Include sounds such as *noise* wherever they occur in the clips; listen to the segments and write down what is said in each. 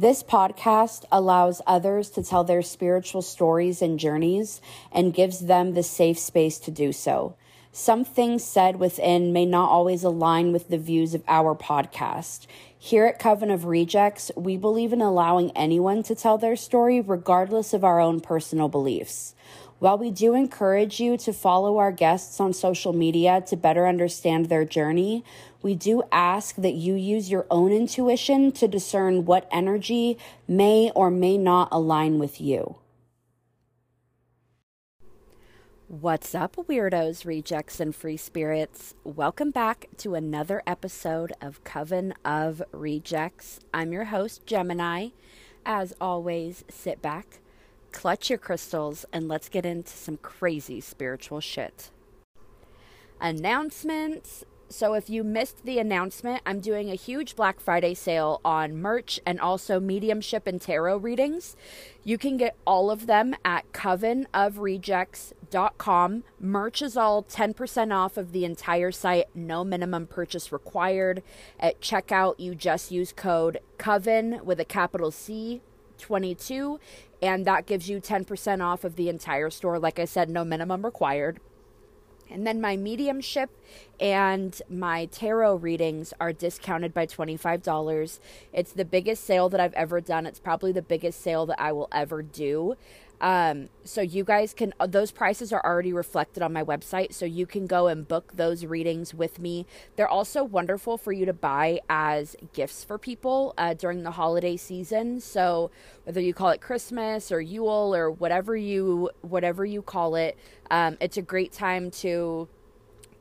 This podcast allows others to tell their spiritual stories and journeys and gives them the safe space to do so. Some things said within may not always align with the views of our podcast. Here at Coven of Rejects, we believe in allowing anyone to tell their story regardless of our own personal beliefs. While we do encourage you to follow our guests on social media to better understand their journey, we do ask that you use your own intuition to discern what energy may or may not align with you. What's up, weirdos, rejects, and free spirits? Welcome back to another episode of Coven of Rejects. I'm your host, Gemini. As always, sit back clutch your crystals, and let's get into some crazy spiritual shit. Announcements. So, if you missed the announcement, I'm doing a huge Black Friday sale on merch and also mediumship and tarot readings. You can get all of them at covenofrejects.com. Merch is all 10% off of the entire site, no minimum purchase required. At checkout, you just use code COVEN with a capital C 22 and that gives you 10% off of the entire store. Like I said, no minimum required. And then my mediumship and my tarot readings are discounted by $25. It's the biggest sale that I've ever done. It's probably the biggest sale that I will ever do. Um, so you guys can, uh, those prices are already reflected on my website. So you can go and book those readings with me. They're also wonderful for you to buy as gifts for people uh, during the holiday season. So whether you call it Christmas or Yule or whatever you, whatever you call it, um, it's a great time to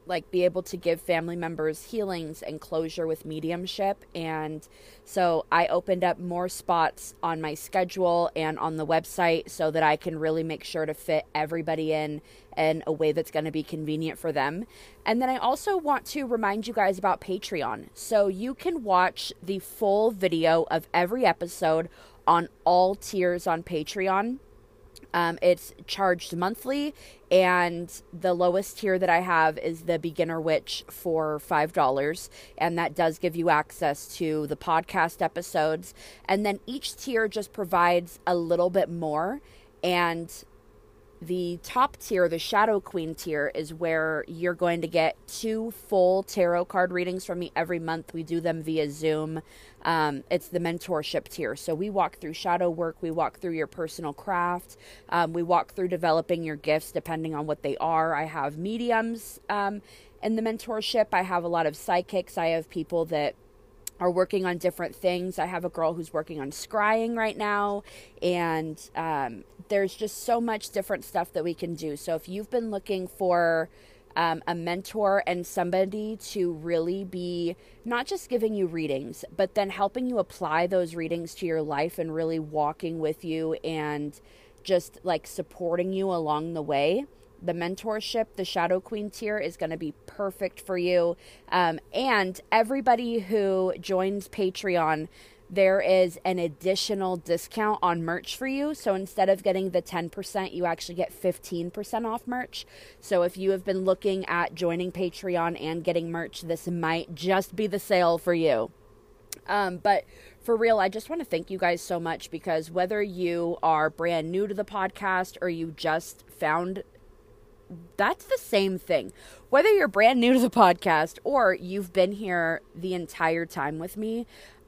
like be able to give family members healings and closure with mediumship and so I opened up more spots on my schedule and on the website so that I can really make sure to fit everybody in in a way that's going to be convenient for them. And then I also want to remind you guys about Patreon. So you can watch the full video of every episode on all tiers on Patreon. Um, it's charged monthly, and the lowest tier that I have is the beginner witch for $5. And that does give you access to the podcast episodes. And then each tier just provides a little bit more. And the top tier, the Shadow Queen tier, is where you're going to get two full tarot card readings from me every month. We do them via Zoom. Um, it's the mentorship tier. So we walk through shadow work, we walk through your personal craft, um, we walk through developing your gifts depending on what they are. I have mediums um, in the mentorship, I have a lot of psychics, I have people that are working on different things. I have a girl who's working on scrying right now, and um, there's just so much different stuff that we can do. So if you've been looking for um, a mentor and somebody to really be not just giving you readings, but then helping you apply those readings to your life and really walking with you and just like supporting you along the way the mentorship, the Shadow Queen tier is going to be perfect for you. Um, and everybody who joins Patreon, there is an additional discount on merch for you. So instead of getting the 10%, you actually get 15% off merch. So if you have been looking at joining Patreon and getting merch, this might just be the sale for you. Um, but for real, I just want to thank you guys so much because whether you are brand new to the podcast or you just found that's the same thing. Whether you're brand new to the podcast or you've been here the entire time with me,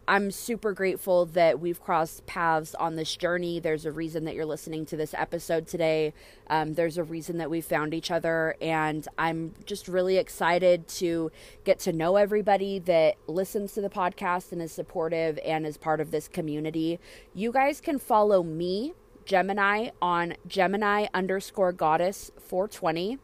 I'm super grateful that we've crossed paths on this journey. There's a reason that you're listening to this episode today. Um, there's a reason that we found each other. And I'm just really excited to get to know everybody that listens to the podcast and is supportive and is part of this community. You guys can follow me Gemini on Gemini underscore goddess 420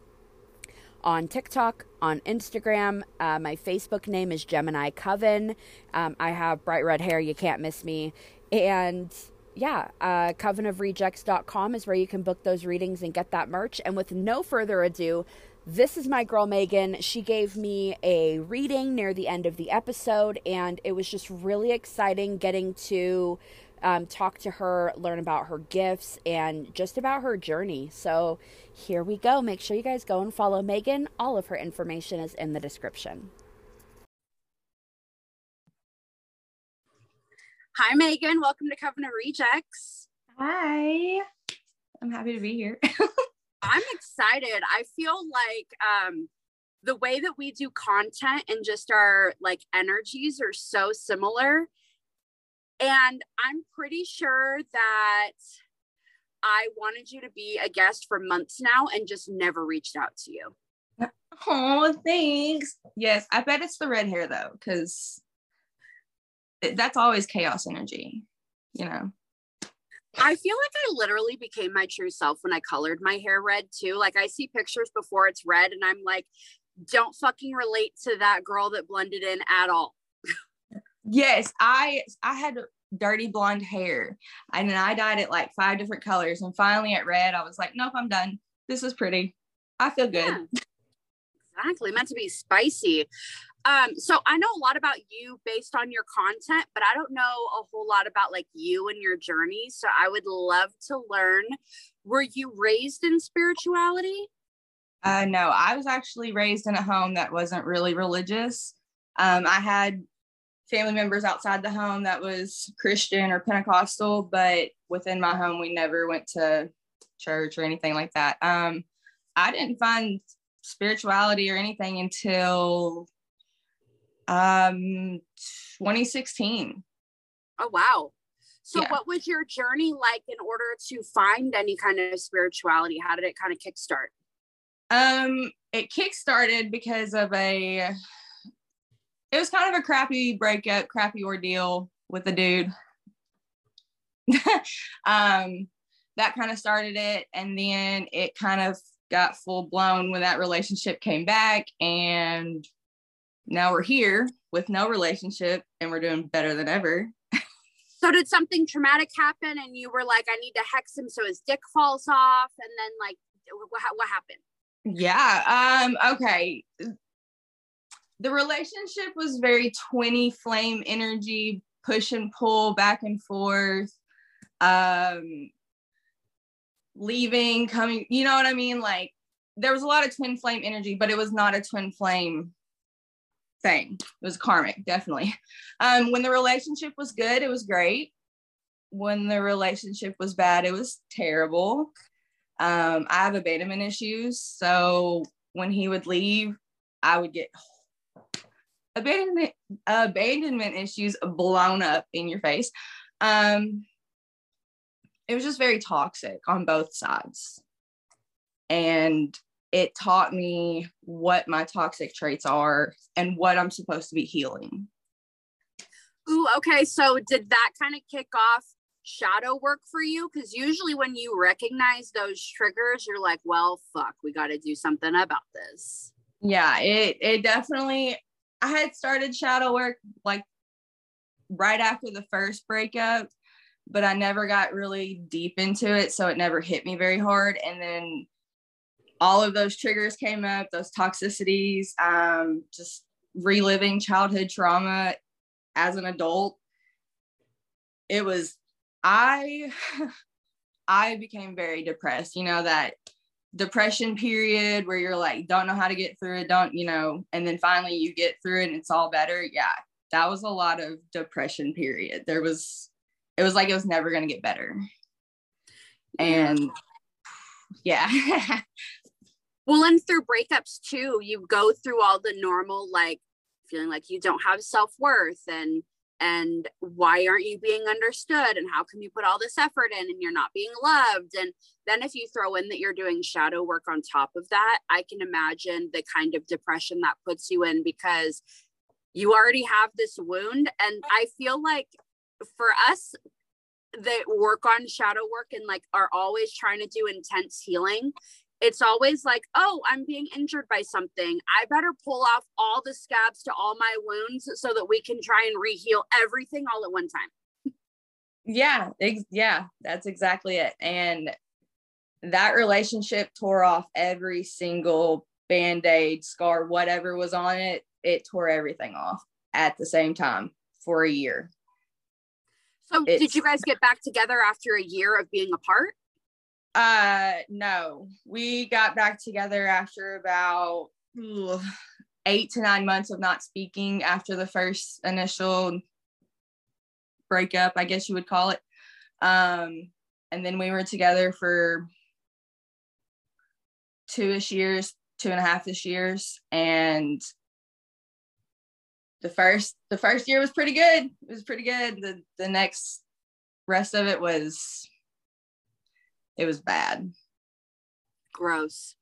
on TikTok, on Instagram. Uh, my Facebook name is Gemini Coven. Um, I have bright red hair. You can't miss me. And yeah, uh, covenofrejects.com is where you can book those readings and get that merch. And with no further ado, this is my girl Meagan. She gave me a reading near the end of the episode, and it was just really exciting getting to um, talk to her, learn about her gifts, and just about her journey. So here we go. Make sure you guys go and follow Meagan. All of her information is in the description. Hi, Meagan. Welcome to Coven of Rejects. Hi. I'm happy to be here. *laughs* I'm excited. I feel like um, the way that we do content and just our like energies are so similar. And I'm pretty sure that I wanted you to be a guest for months now and just never reached out to you. Oh, thanks. Yes, I bet it's the red hair though, because that's always chaos energy, you know. I feel like I literally became my true self when I colored my hair red too. Like I see pictures before it's red and I'm like, don't fucking relate to that girl that blended in at all. Yes, I I had dirty blonde hair and then I dyed it like five different colors and finally at red I was like, nope, I'm done. This is pretty. I feel good. Yeah. Exactly. Meant to be spicy. Um, so I know a lot about you based on your content, but I don't know a whole lot about like you and your journey. So I would love to learn. Were you raised in spirituality? Uh, no, I was actually raised in a home that wasn't really religious. Um, I had family members outside the home that was Christian or Pentecostal, but within my home, we never went to church or anything like that. Um, I didn't find spirituality or anything until um 2016. Oh wow. So yeah. what was your journey like in order to find any kind of spirituality? How did it kind of kickstart? Um it kickstarted because of a it was kind of a crappy breakup, crappy ordeal with a dude. *laughs* um that kind of started it and then it kind of got full blown when that relationship came back and now we're here with no relationship and we're doing better than ever. *laughs* So did something traumatic happen and you were like i need to hex him so his dick falls off and then like what, what happened? Yeah um okay the relationship was very twin flame energy push and pull back and forth um leaving, coming, you know what I mean? Like there was a lot of twin flame energy, but it was not a twin flame thing. It was karmic, definitely. Um, when the relationship was good, it was great. When the relationship was bad, it was terrible. Um, I have abandonment issues. So when he would leave, I would get abandonment abandonment issues blown up in your face. Um, it was just very toxic on both sides. And it taught me what my toxic traits are and what I'm supposed to be healing. Ooh, okay. So did that kind of kick off shadow work for you? Because usually when you recognize those triggers, you're like, well, fuck, we got to do something about this. Yeah, it it definitely I had started shadow work like right after the first breakup but I never got really deep into it. So it never hit me very hard. And then all of those triggers came up, those toxicities, um, just reliving childhood trauma as an adult. It was, I, *laughs* I became very depressed, you know, that depression period where you're like, don't know how to get through it, don't, you know, and then finally you get through it and it's all better. Yeah, that was a lot of depression period. There was, it was like it was never going to get better. And yeah. *laughs* well, and through breakups too, you go through all the normal, like feeling like you don't have self worth and and why aren't you being understood? And how can you put all this effort in and you're not being loved? And then if you throw in that you're doing shadow work on top of that i can imagine the kind of depression that puts you in because you already have this wound. And i feel like for us that work on shadow work and like are always trying to do intense healing it's always like oh i'm being injured by something. I better pull off all the scabs to all my wounds so that we can try and reheal everything all at one time. Yeah ex- yeah that's exactly it and that relationship tore off every single band-aid scar whatever was on it it tore everything off at the same time for a year. So it's, did you guys get back together after a year of being apart? Uh no. We got back together after about 8 to 9 months of not speaking after the first initial breakup, I guess you would call it. Um, and then we were together for two ish years, two and a half ish years. And the first the first year was pretty good. It was pretty good. The the next rest of it was it was bad. Gross.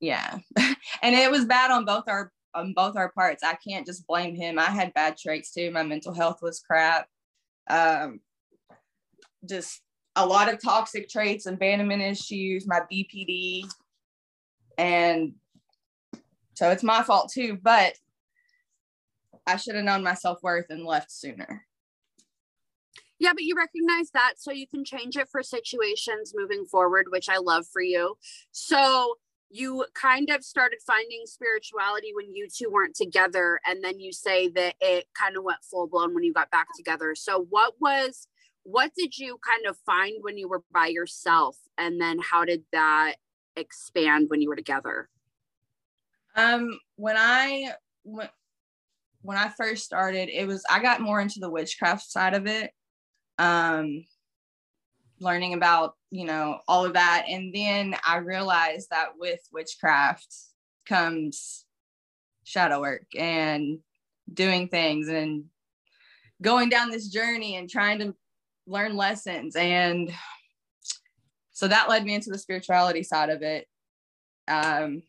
Yeah. *laughs* and it was bad on both our on both our parts. I can't just blame him. I had bad traits too. My mental health was crap. Um just a lot of toxic traits, abandonment issues, my BPD. And so it's my fault too, but I should have known my self worth and left sooner. Yeah, but you recognize that so you can change it for situations moving forward, which I love for you. So you kind of started finding spirituality when you two weren't together. And then you say that it kind of went full blown when you got back together. So, what was, what did you kind of find when you were by yourself? And then how did that expand when you were together? Um, when I went, when I first started, it was I got more into the witchcraft side of it. Um learning about, you know, all of that and then I realized that with witchcraft comes shadow work and doing things and going down this journey and trying to learn lessons and so that led me into the spirituality side of it um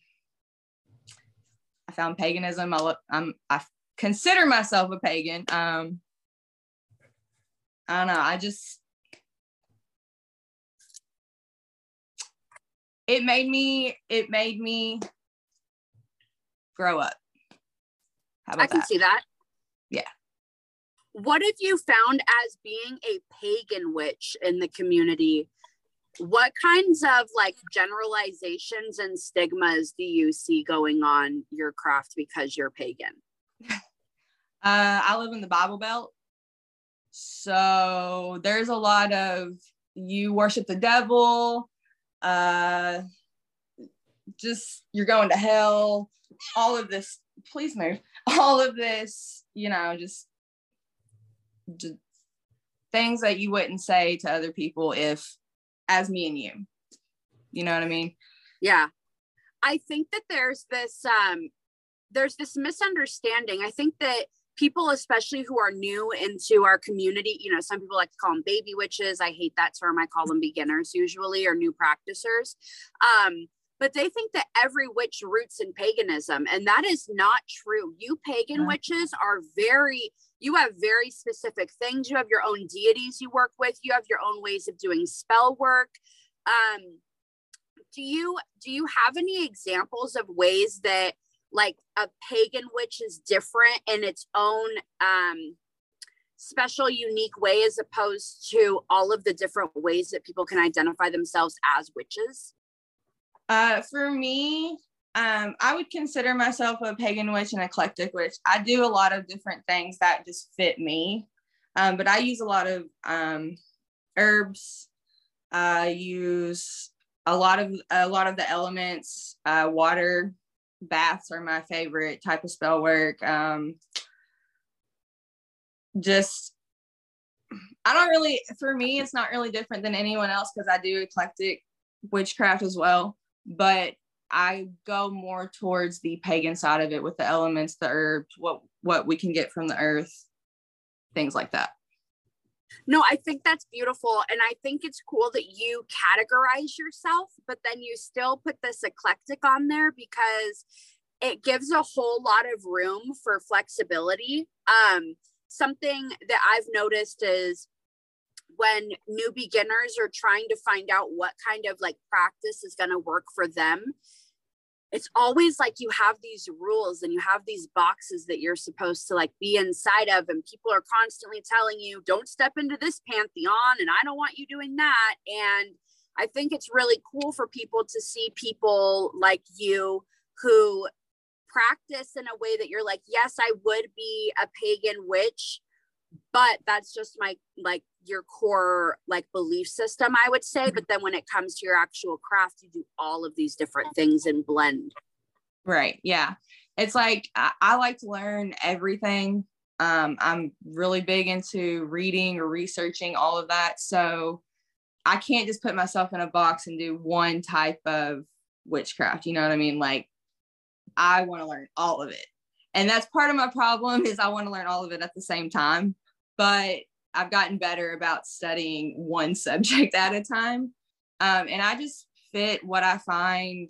I found paganism. I, I'm, I consider myself a pagan. Um, I don't know. I just it made me it made me grow up. I can that? see that. Yeah. What have you found as being a pagan witch in the community? What kinds of like generalizations and stigmas do you see going on your craft because you're pagan? *laughs* Uh, I live in the Bible Belt. So there's a lot of you worship the devil, uh, just you're going to hell, all of this, please move, *laughs* all of this, you know, just, just things that you wouldn't say to other people if, as me and you, you know what I mean? Yeah. I think that there's this, um, there's this misunderstanding. I think that people especially who are new into our community you know some people like to call them baby witches. I hate that term. I call them beginners usually or new practicers. Um, but they think that every witch roots in paganism and that is not true. You pagan yeah. witches are very you have very specific things. You have your own deities you work with. You have your own ways of doing spell work. Um, do you do you have any examples of ways that like a pagan witch is different in its own um, special, unique way, as opposed to all of the different ways that people can identify themselves as witches? Uh, for me, um, I would consider myself a pagan witch and eclectic witch. I do a lot of different things that just fit me, um, but I use a lot of um, herbs. I use a lot of a lot of the elements, uh, water, baths are my favorite type of spell work. Um, just, I don't really, for me, it's not really different than anyone else because I do eclectic witchcraft as well. But I go more towards the pagan side of it with the elements, the herbs, what what we can get from the earth, things like that. No, I think that's beautiful. And I think it's cool that you categorize yourself, but then you still put this eclectic on there because it gives a whole lot of room for flexibility. Um, something that I've noticed is when new beginners are trying to find out what kind of like practice is going to work for them it's always like you have these rules and you have these boxes that you're supposed to like be inside of and people are constantly telling you don't step into this pantheon and i don't want you doing that. And i think it's really cool for people to see people like you who practice in a way that you're like yes i would be a pagan witch but that's just my like your core like belief system i would say but then when it comes to your actual craft you do all of these different things and blend right yeah it's like I, I like to learn everything Um, I'm really big into reading or researching all of that. So I can't just put myself in a box and do one type of witchcraft. You know what I mean? Like I want to learn all of it. And that's part of my problem is I want to learn all of it at the same time. But I've gotten better about studying one *laughs* subject at a time. Um, and I just fit what I find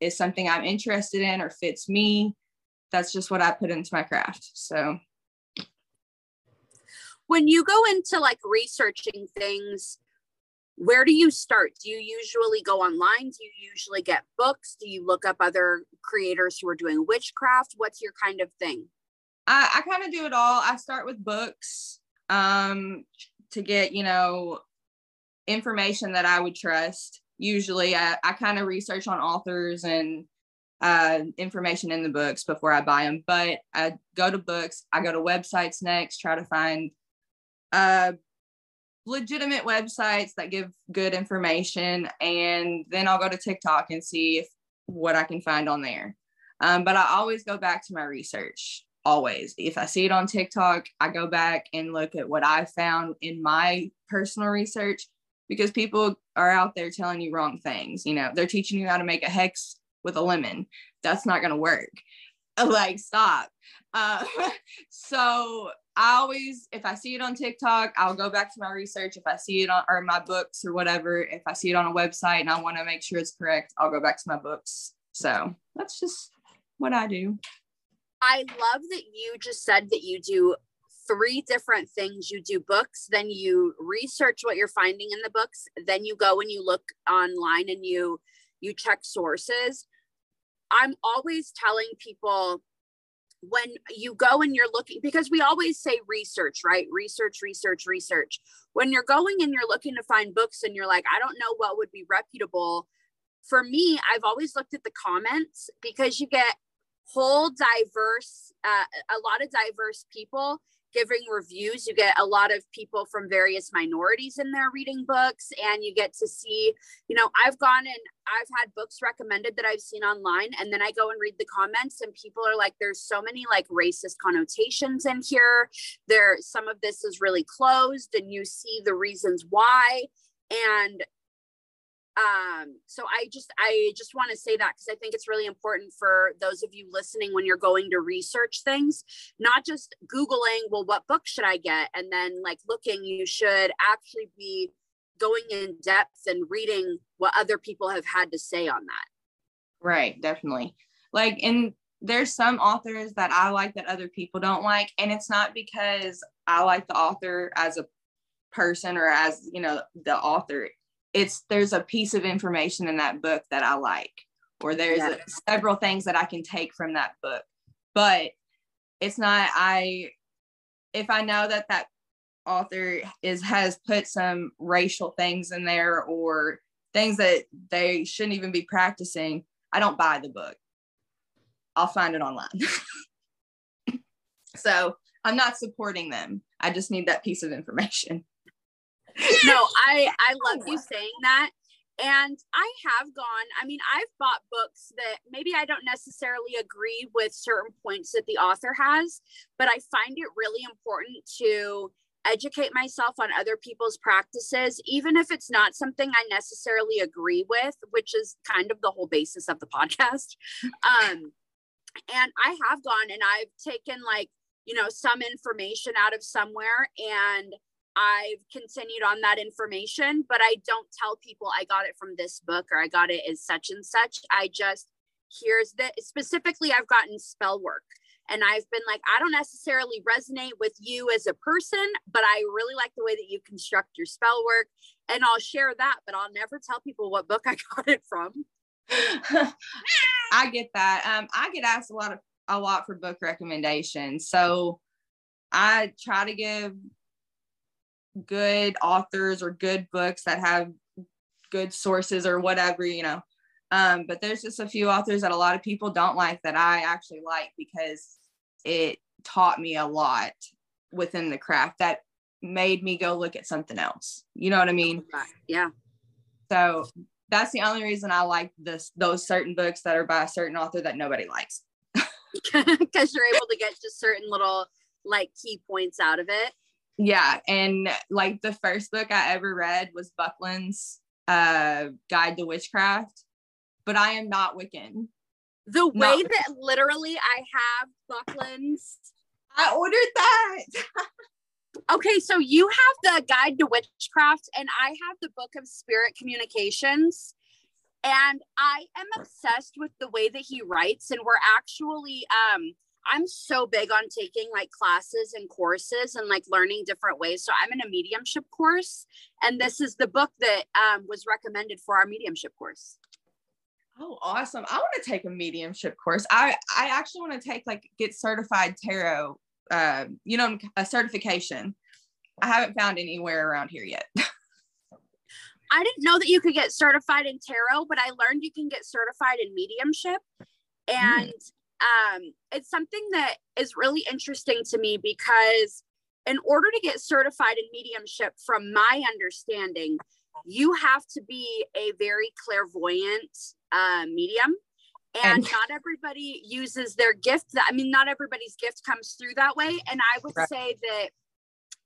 is something I'm interested in or fits me. That's just what I put into my craft. So when you go into like researching things, where do you start? Do you usually go online? Do you usually get books? Do you look up other creators who are doing witchcraft? What's your kind of thing? I, I kind of do it all. I start with books um, to get, you know, information that I would trust. Usually, I, I kind of research on authors and uh, information in the books before I buy them. But I go to books, I go to websites next, try to find uh, legitimate websites that give good information. And then I'll go to TikTok and see if what I can find on there. Um, but I always go back to my research. Always. If I see it on TikTok, I go back and look at what I found in my personal research because people are out there telling you wrong things. You know, they're teaching you how to make a hex with a lemon. That's not going to work. *laughs* Like, stop. Uh, *laughs* so I always, if I see it on TikTok, I'll go back to my research. If I see it on or my books or whatever, if I see it on a website and I want to make sure it's correct, I'll go back to my books. So that's just what I do. I love that you just said that you do three different things. You do books, then you research what you're finding in the books, then you go and you look online and you you check sources. I'm always telling people when you go and you're looking because we always say research right? Research research research. When you're going and you're looking to find books and you're like i don't know what would be reputable for me i've always looked at the comments because you get whole diverse uh, a lot of diverse people giving reviews. You get a lot of people from various minorities in there reading books, and you get to see, you know, I've gone and I've had books recommended that I've seen online, and then I go and read the comments, and people are like, there's so many like racist connotations in here. There, some of this is really closed, and you see the reasons why. And um so i just i just want to say that because i think it's really important for those of you listening when you're going to research things not just googling well what book should i get? And then like looking you should actually be going in depth and reading what other people have had to say on that. Right definitely. Like and there's some authors that i like that other people don't like and it's not because i like the author as a person or as you know the author it's there's a piece of information in that book that I like, or there's yeah. a, several things that I can take from that book. But it's not I if I know that that author is has put some racial things in there or things that they shouldn't even be practicing, I don't buy the book. I'll find it online. *laughs* so I'm not supporting them. I just need that piece of information *laughs* no, I I *laughs* love you saying that. And I have gone, I mean, I've bought books that maybe I don't necessarily agree with certain points that the author has, but I find it really important to educate myself on other people's practices, even if it's not something I necessarily agree with, which is kind of the whole basis of the podcast. *laughs* Um, and I have gone and I've taken like, you know, some information out of somewhere and I've continued on that information, but I don't tell people I got it from this book or I got it as such and such. I just, here's the specifically, I've gotten spell work and I've been like, I don't necessarily resonate with you as a person, but I really like the way that you construct your spell work. And I'll share that, but I'll never tell people what book *laughs* I got it from. *laughs* I get that. Um, I get asked a lot of a lot for book recommendations. So I try to give good authors or good books that have good sources or whatever, you know. Um, but there's just a few authors that a lot of people don't like that I actually like because it taught me a lot within the craft that made me go look at something else. You know what I mean? Yeah. So that's the only reason I like this those certain books that are by a certain author that nobody likes. *laughs* Because you're able to get just certain little like key points out of it. Yeah, and like the first book I ever read was Buckland's uh Guide to Witchcraft, but I am not Wiccan. The way No. that literally I have Buckland's. I ordered that. *laughs* Okay, so you have the Guide to Witchcraft, and I have the Book of Spirit Communications. And I am obsessed with the way that he writes. And we're actually, um, I'm so big on taking like classes and courses and like learning different ways. So I'm in a mediumship course, and this is the book that um, was recommended for our mediumship course. Oh, awesome. I want to take a mediumship course. I I actually want to take like get certified tarot uh, you know, a certification. I haven't found anywhere around here yet. *laughs* I didn't know that you could get certified in tarot, but I learned you can get certified in mediumship. And um, it's something that is really interesting to me because, in order to get certified in mediumship, from my understanding, you have to be a very clairvoyant uh, medium. And, And- not everybody uses their gift. That, I mean, not everybody's gift comes through that way. And I would Right. say that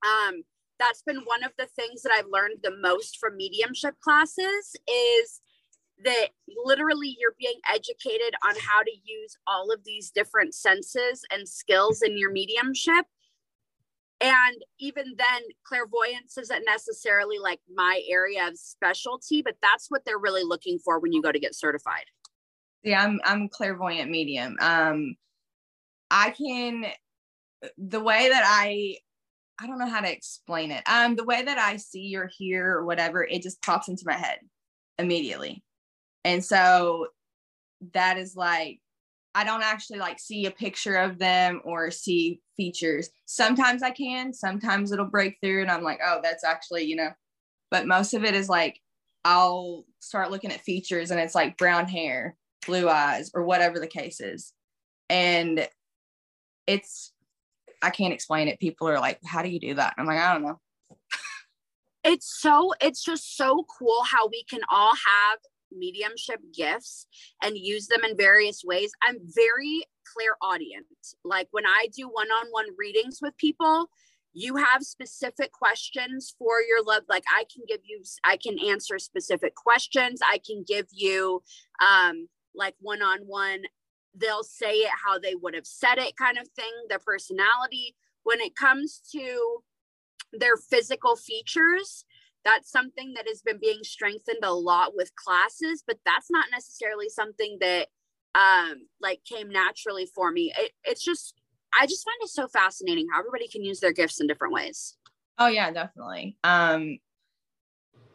um, that's been one of the things that I've learned the most from mediumship classes is that literally you're being educated on how to use all of these different senses and skills in your mediumship. And even then, clairvoyance isn't necessarily like my area of specialty, but that's what they're really looking for when you go to get certified. Yeah, I'm I'm clairvoyant medium. Um I can the way that I I don't know how to explain it. Um the way that I see or hear or whatever, it just pops into my head immediately. And so that is like I don't actually like see a picture of them or see features. Sometimes I can, sometimes it'll break through and I'm like, "Oh, that's actually, you know." But most of it is like I'll start looking at features and it's like brown hair, blue eyes, or whatever the case is. And it's, I can't explain it. People are like, how do you do that? I'm like, I don't know. *laughs* it's so it's just so cool how we can all have mediumship gifts and use them in various ways. I'm very clairaudient like when i do one-on-one readings with people you have specific questions for your love. Like i can give you i can answer specific questions. I can give you um like one-on-one they'll say it how they would have said it kind of thing their personality. When it comes to their physical features that's something that has been being strengthened a lot with classes but that's not necessarily something that um like came naturally for me it, it's just i just find it so fascinating how everybody can use their gifts in different ways Oh yeah, definitely. Um,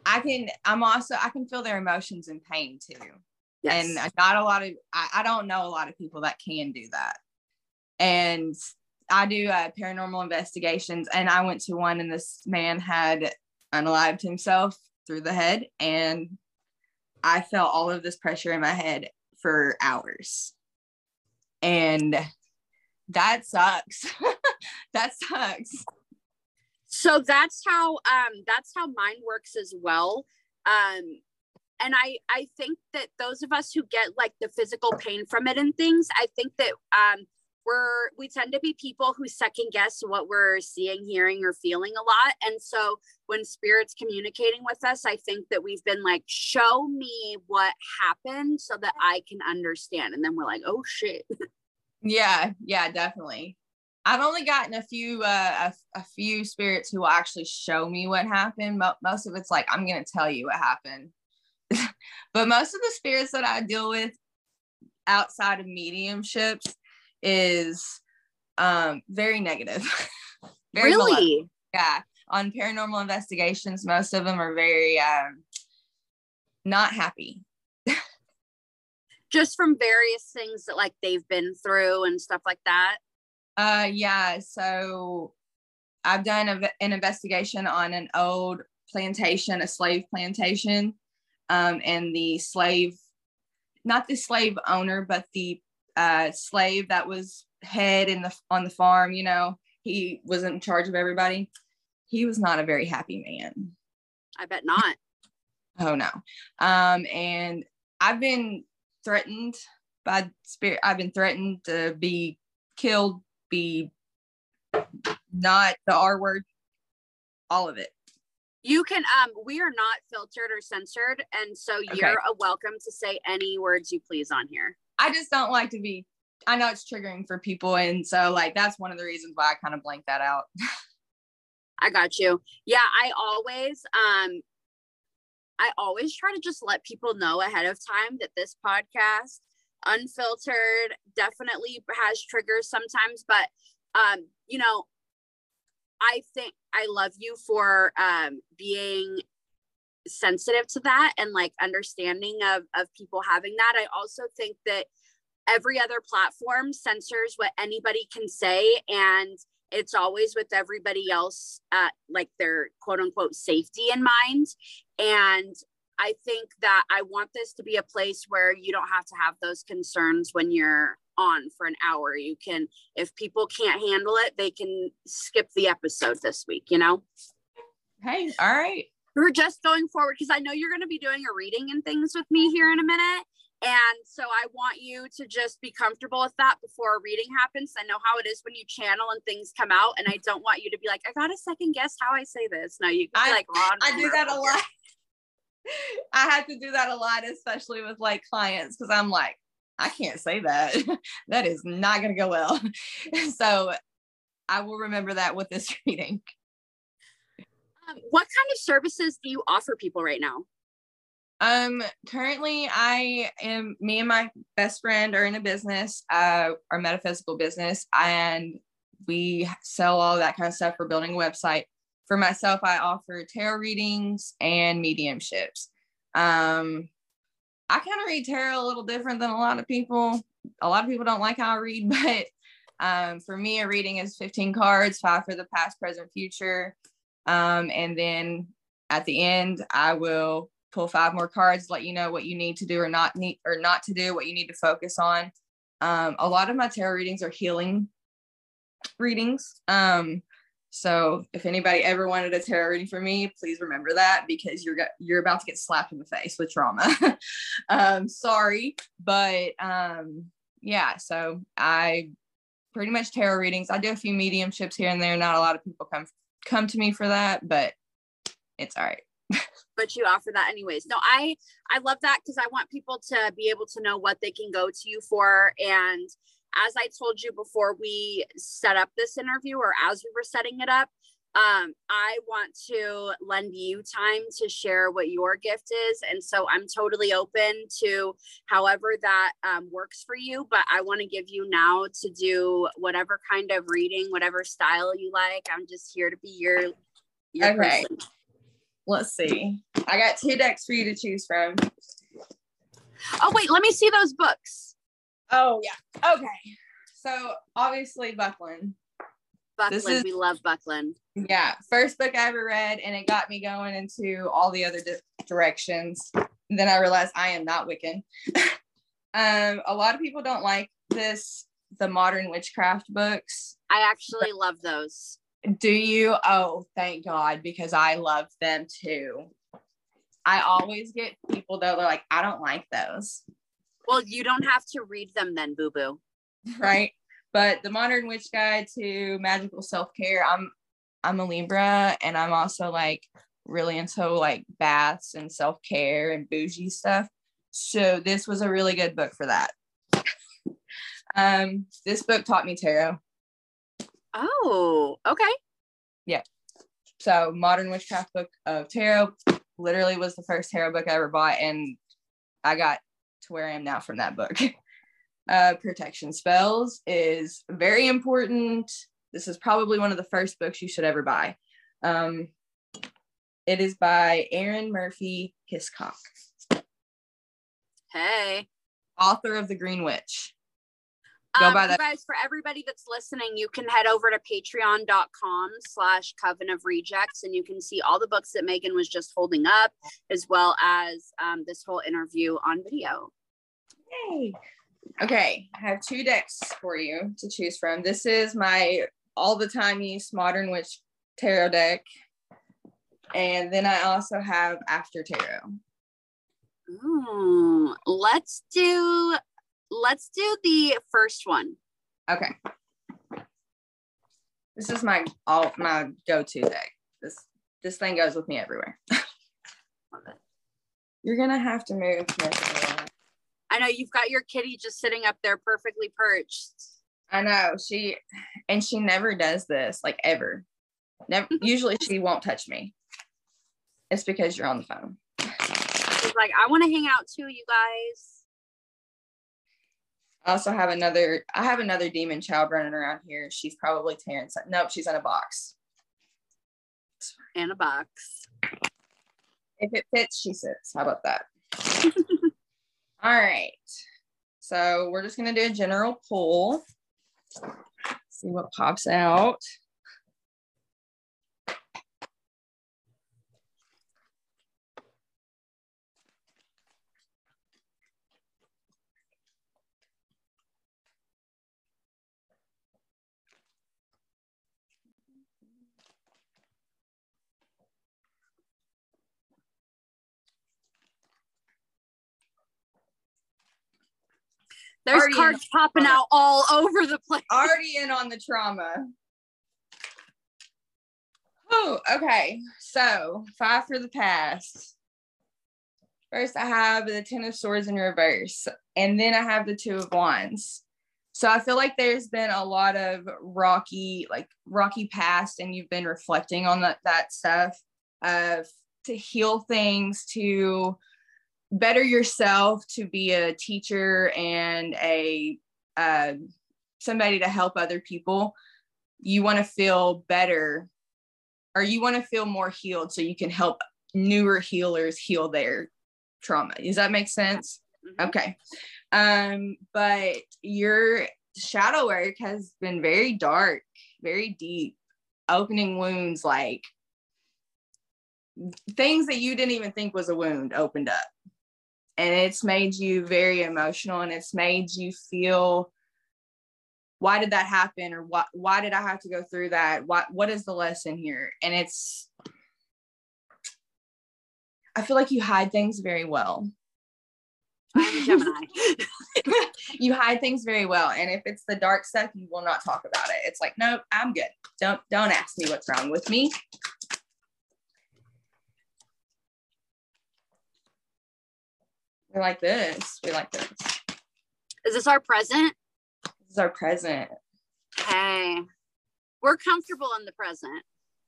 I can, I'm also, I can feel their emotions and pain too. yes and not a lot of I, I don't know a lot of people that can do that and i do uh, paranormal investigations and i went to one and this man had unalived himself through the head and i felt all of this pressure in my head for hours. And that sucks. *laughs* That sucks. So that's how um that's how mine works as well. Um and i i think that those of us who get like the physical pain from it and things i think that um we're we tend to be people who second guess what we're seeing hearing or feeling a lot. And so when spirit's communicating with us i think that we've been like show me what happened so that i can understand. And then we're like oh shit. *laughs* Yeah yeah definitely. I've only gotten a few uh a, a few spirits who will actually show me what happened. Mo- most of it's like i'm gonna tell you what happened. *laughs* But most of the spirits that i deal with outside of mediumships is um very negative. *laughs* Very really? Yeah. On paranormal investigations most of them are very um not happy. Just from various things that like they've been through and stuff like that? Uh, yeah. So I've done a, an investigation on an old plantation, a slave plantation, um, and the slave, not the slave owner, but the uh, slave that was head in the on the farm. You know, he was in charge of everybody. He was not a very happy man. i bet not *laughs* Oh no. Um, and I've been threatened by spirit. I've been threatened to be killed, be not the R word, all of it. You can um we are not filtered or censored and so you're Okay. a welcome to say any words you please on here. I just don't like to be. I know it's triggering for people, and so like that's one of the reasons why I kind of blank that out. *laughs* I got you. Yeah, I always um I always try to just let people know ahead of time that this podcast unfiltered definitely has triggers sometimes but um you know I think I love you for um being sensitive to that and like understanding of of people having that. I also think that every other platform censors what anybody can say and it's always with everybody else uh, like their quote unquote safety in mind and i think that i want this to be a place where you don't have to have those concerns when you're on for an hour you can if people can't handle it they can skip the episode this week you know Hey, all right. We're just going forward because I know you're going to be doing a reading and things with me here in a minute. And so I want you to just be comfortable with that before a reading happens. I know how it is when you channel and things come out, and I don't want you to be like, I got to second guess how I say this. No, you can be I- like Ron. I do that a lot. *laughs* I have to do that a lot, especially with like clients, because I'm like, I can't say that. *laughs* that is not going to go well. *laughs* so I will remember that with this reading. Um, what kind of services do you offer people right now? Um, currently, I am me and my best friend are in a business, uh, our metaphysical business, and we sell all that kind of stuff for building a website. For myself, I offer tarot readings and mediumships. Um, I kind of read tarot a little different than a lot of people. A lot of people don't like how I read, *laughs* but um, for me, a reading is 15 cards, five for the past, present, future. Um, and then at the end, I will pull five more cards, let you know what you need to do or not need or not to do, what you need to focus on. Um, a lot of my tarot readings are healing readings. Um, so if anybody ever wanted a tarot reading from me, please remember that because you're you're about to get slapped in the face with trauma. *laughs* um, sorry, but um, yeah. So I pretty much tarot readings. I do a few mediumships here and there. Not a lot of people come come to me for that, but it's all right. but you offer that anyways no i i love that because i want people to be able to know what they can go to you for and as i told you before we set up this interview or as we were setting it up um, i want to lend you time to share what your gift is and so i'm totally open to however that um, works for you but i want to give you now to do whatever kind of reading whatever style you like i'm just here to be your your Okay. person. Let's see. I got two decks for you to choose from. oh wait let me see those books Oh yeah. Okay. So obviously Buckland. This Buckland. is- we love Buckland. Yeah, first book I ever read, and it got me going into all the other di- directions. And then I realized I am not Wiccan. *laughs* um, a lot of people don't like this, the modern witchcraft books. I actually love those. Do you? Oh, thank God, because I love them too. I always get people that are like, I don't like those. Well, you don't have to read them then, boo boo. right? But the modern witch guide to magical self-care, I'm I'm a Libra and I'm also like really into like baths and self-care and bougie stuff. So this was a really good book for that. um this book taught me tarot. Oh, okay. Yeah. So modern witchcraft book of tarot literally was the first tarot book I ever bought and I got to where I am now from that book. *laughs* Uh, protection spells is very important. This is probably one of the first books you should ever buy. Um, it is by Arin Murphy Hiscock, Hey. author of The Green Witch. Go Um, buy that. guys, for everybody that's listening, you can head over to patreon.com slash coven of rejects and you can see all the books that Meagan was just holding up, as well as um, this whole interview on video. Yay. Okay, I have two decks for you to choose from. This is my all the time use modern witch tarot deck. And then I also have after tarot. Ooh, let's do let's do the first one. Okay. This is my all my go-to deck. This this thing goes with me everywhere. You're gonna have to move. I know you've got your kitty just sitting up there perfectly perched. I know she, and she never does this like ever. Never. *laughs* usually she won't touch me. It's because you're on the phone. She's like, I want to hang out too, you guys. I also have another. I have another demon child running around here. She's probably tearing. Nope, she's in a box. In a box. If it fits, she sits. How about that? *laughs* All right. So we're just gonna do a general pull. See what pops out. There's already cards popping out all *laughs* over the place. Already in on the trauma. Oh, okay. So five for the past. First, I have the Ten of Swords in reverse, and then I have the Two of Wands. So I feel like there's been a lot of rocky, like rocky past, and you've been reflecting on that that stuff of to heal things, to better yourself to be a teacher and a uh, somebody to help other people you want to feel better or you want to feel more healed so you can help newer healers heal their trauma. Does that make sense? Mm-hmm. okay. Um but your shadow work has been very dark very deep opening wounds like things that you didn't even think was a wound opened up and it's made you very emotional and it's made you feel why did that happen? or what why did i have to go through that? What what is the lesson here? And it's i feel like you hide things very well. I'm gemini. *laughs* You hide things very well and if it's the dark stuff you will not talk about it. It's like nope i'm good. Don't don't ask me what's wrong with me We like this. We like this. Is this our present? This is our present. Hey, we're comfortable in the present.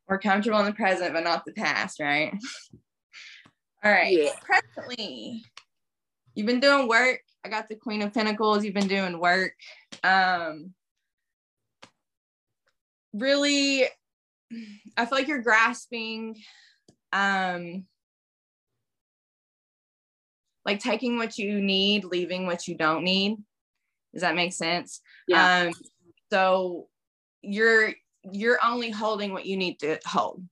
We're comfortable in the present, but not the past, right? *laughs* All right. Yeah. Presently, you've been doing work. I got the Queen of Pentacles. You've been doing work. Um, really, I feel like you're grasping um like taking what you need, leaving what you don't need. Does that make sense? Yeah. Um, so you're you're only holding what you need to hold,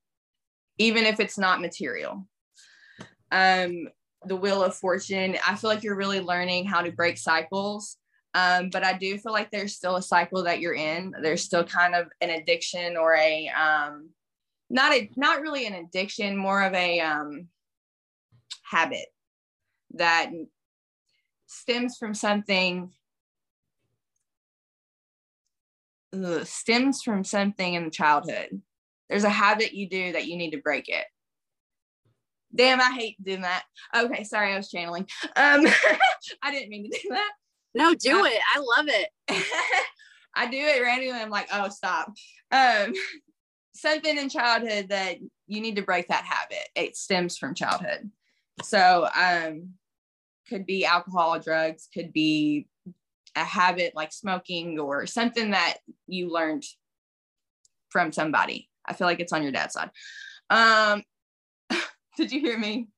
even if it's not material. Um, the wheel of fortune, I feel like you're really learning how to break cycles. Um, but I do feel like there's still a cycle that you're in. There's still kind of an addiction or a um, not a not really an addiction, more of a um, habit that stems from something ugh, stems from something in childhood. There's a habit you do that you need to break it. Damn, I hate doing that. Okay, sorry, I was channeling. Um, *laughs* I didn't mean to do that. No, do uh, it. I love it. *laughs* I do it randomly. I'm like, oh, stop. Um, something in childhood that you need to break that habit. It stems from childhood. So um, could be alcohol, or drugs, could be a habit like smoking or something that you learned from somebody. I feel like it's on your dad's side. Um, *laughs* did you hear me?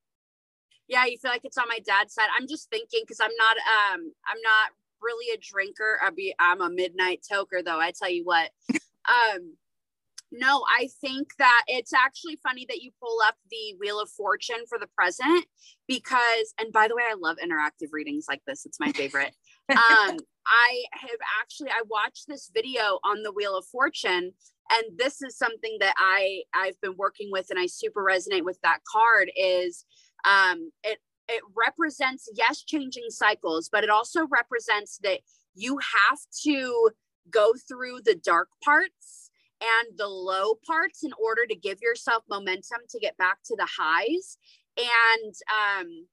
Yeah, you feel like it's on my dad's side. I'm just thinking because I'm not um I'm not really a drinker. I be I'm a midnight toker though. I tell you what. um no, I think that it's actually funny that you pull up the Wheel of Fortune for the present because, and by the way, I love interactive readings like this. It's my favorite. *laughs* um, I have actually I watched this video on the Wheel of Fortune, and this is something that I I've been working with, and I super resonate with that card. Is um, it it represents yes changing cycles, but it also represents that you have to go through the dark parts and the low parts in order to give yourself momentum to get back to the highs. And um,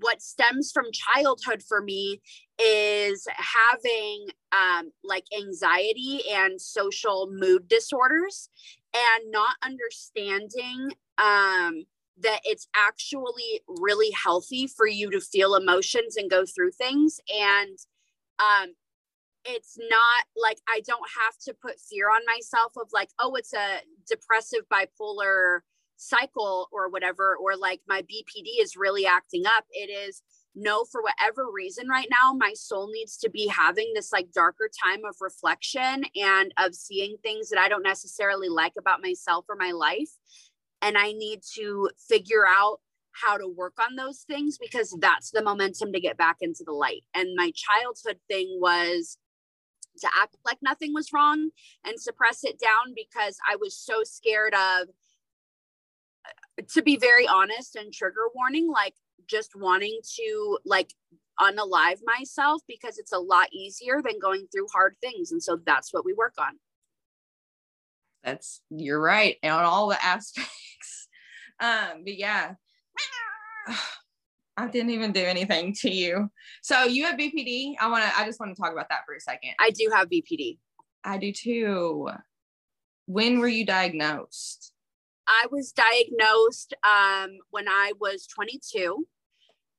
what stems from childhood for me is having um, like anxiety and social mood disorders and not understanding um, that it's actually really healthy for you to feel emotions and go through things and um, it's not like I don't have to put fear on myself of like, oh, it's a depressive bipolar cycle or whatever, or like my BPD is really acting up. It is no, for whatever reason right now, my soul needs to be having this like darker time of reflection and of seeing things that I don't necessarily like about myself or my life. And I need to figure out how to work on those things because that's the momentum to get back into the light. And my childhood thing was to act like nothing was wrong and suppress it down because I was so scared of, to be very honest and trigger warning, like just wanting to like unalive myself because it's a lot easier than going through hard things. And so that's what we work on. That's you're right on all the aspects. *laughs* Um, but yeah. *sighs* *sighs* I didn't even do anything to you. So you have BPD. I want to, I just want to talk about that for a second. I do have BPD. I do too. When were you diagnosed? I was diagnosed um, when I was 22,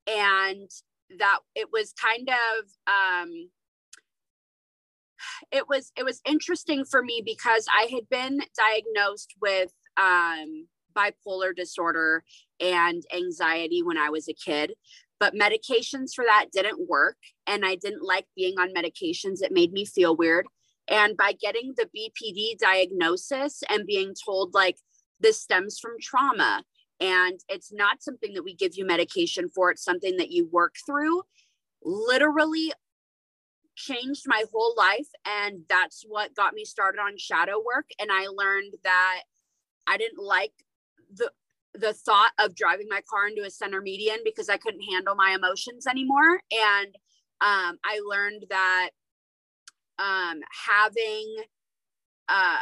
and that it was kind of um, it was it was interesting for me because I had been diagnosed with um, bipolar disorder and anxiety when I was a kid. But medications for that didn't work. And I didn't like being on medications. It made me feel weird. And by getting the BPD diagnosis and being told, like, this stems from trauma and it's not something that we give you medication for, it's something that you work through, literally changed my whole life. And that's what got me started on shadow work. And I learned that I didn't like the the thought of driving my car into a center median because I couldn't handle my emotions anymore. And um, I learned that um, having uh,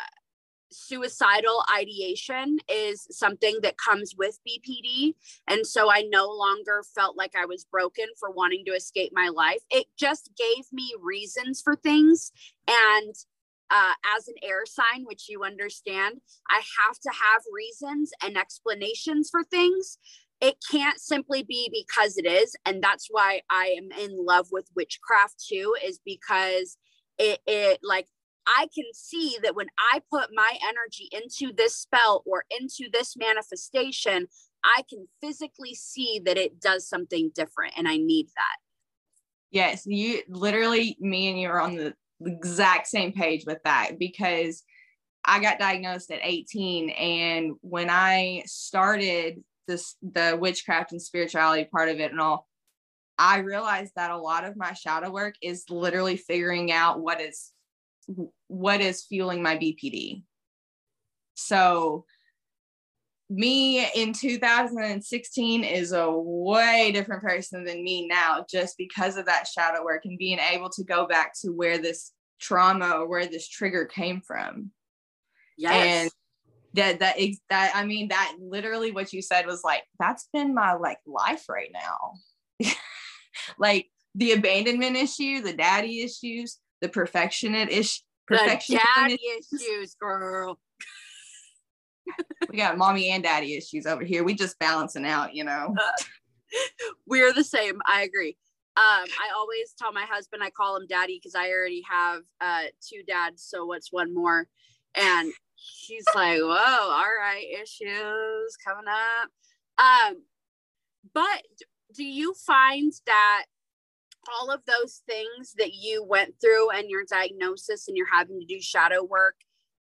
suicidal ideation is something that comes with BPD. And so I no longer felt like I was broken for wanting to escape my life. It just gave me reasons for things. And uh, as an air sign, which you understand, I have to have reasons and explanations for things. It can't simply be because it is. And that's why I am in love with witchcraft too, is because it, it like I can see that when I put my energy into this spell or into this manifestation, I can physically see that it does something different and I need that. Yes, you literally, me and you are on the exact same page with that because I got diagnosed at 18 and when I started this the witchcraft and spirituality part of it and all I realized that a lot of my shadow work is literally figuring out what is what is fueling my BPD. So me in 2016 is a way different person than me now just because of that shadow work and being able to go back to where this trauma or where this trigger came from. Yes. And that that that i mean that literally what you said was like that's been my like life right now. *laughs* Like the abandonment issue the daddy issues the perfectionist issue the daddy issues girl we got mommy and daddy issues over here. We just balancing out, you know. *laughs* we're the same. I agree. Um, I always tell my husband I call him daddy because I already have uh, two dads. So what's one more? And he's like, "Whoa, all right, issues coming up." Um, but do you find that all of those things that you went through and your diagnosis and you're having to do shadow work